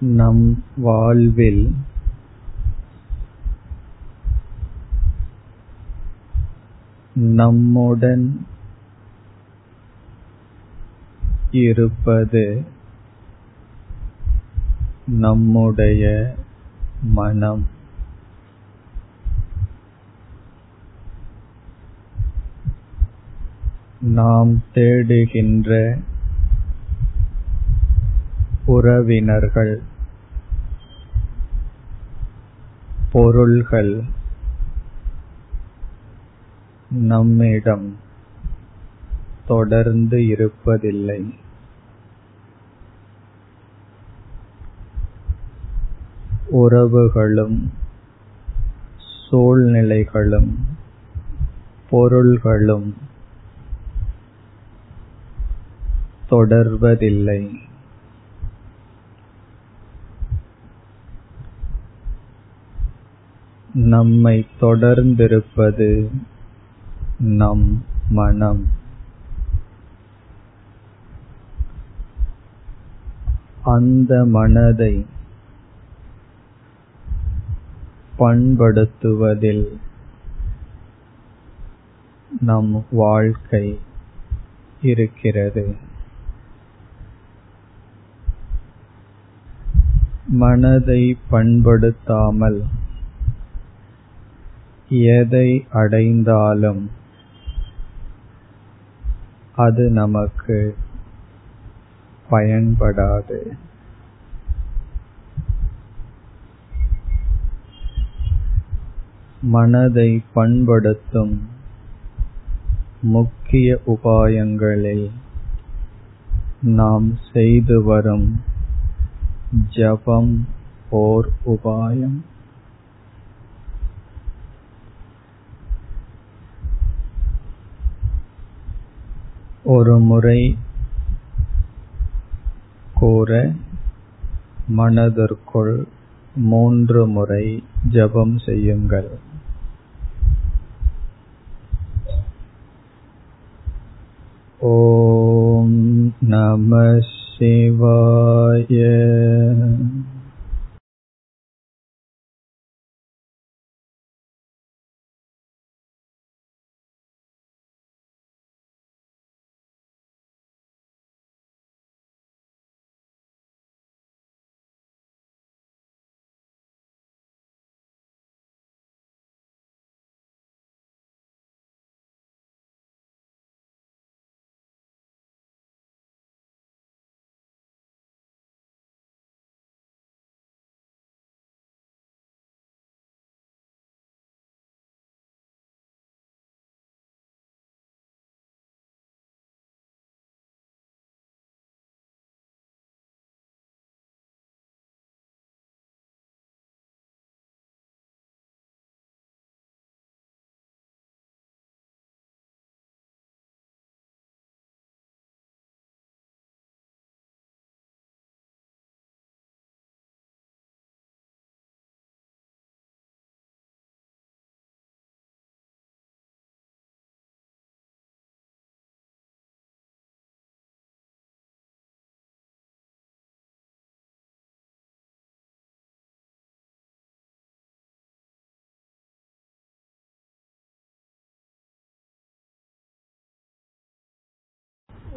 நம் வாழ்வில் நம்முடன் இருப்பது நம்முடைய மனம். நாம் தேடுகின்ற உறவினர்கள் பொருள்கள் நம்மிடம் தொடர்ந்து இருப்பதில்லை. உறவுகளும் சூழ்நிலைகளும் பொருள்களும் தொடர்வதில்லை. நம்மை தொடர்ந்திருப்பது நம் மனம். அந்த மனதை பண்படுத்துவதில் நம் வாழ்க்கை இருக்கிறது. மனதை பண்படுத்தாமல் எதை அடைந்தாலும் அது நமக்கு பயன்படாது. மனதை பண்படுத்தும் முக்கிய உபாயங்களில் நாம் செய்து வரும் ஜபம் ஓர் உபாயம். ஒரு முறை கூற மனதிற்குள் மூன்று முறை ஜபம் செய்யுங்கள். ஓம் நம சிவாய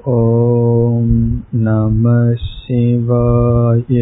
ॐ नमः शिवाय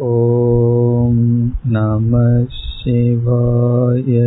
ॐ नमः शिवाय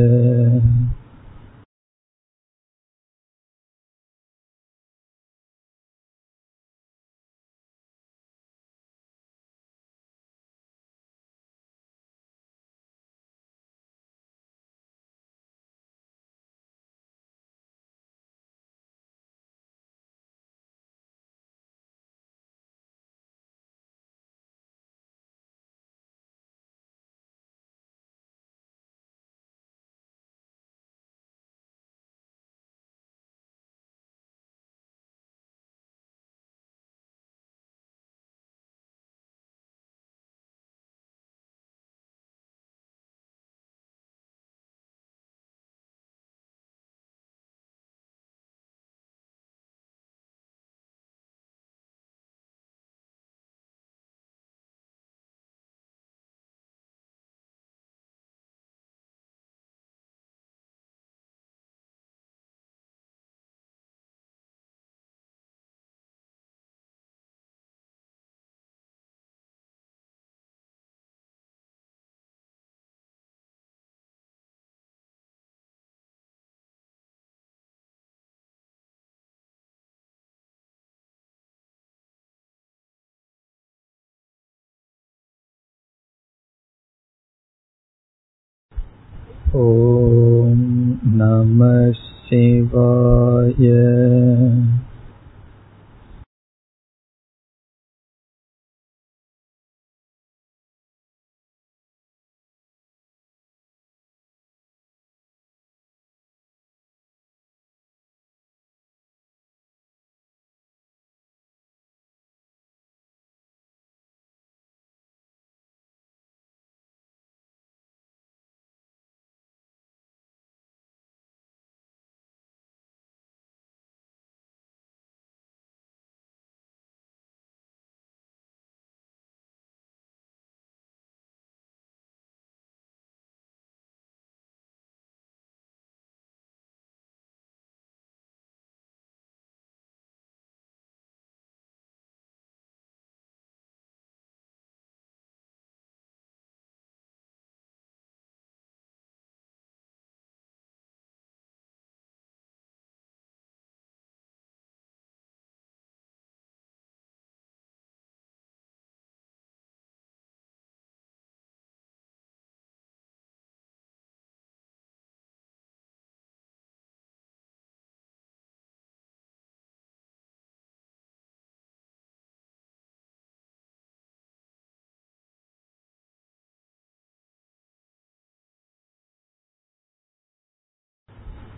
ॐ नमः शिवाय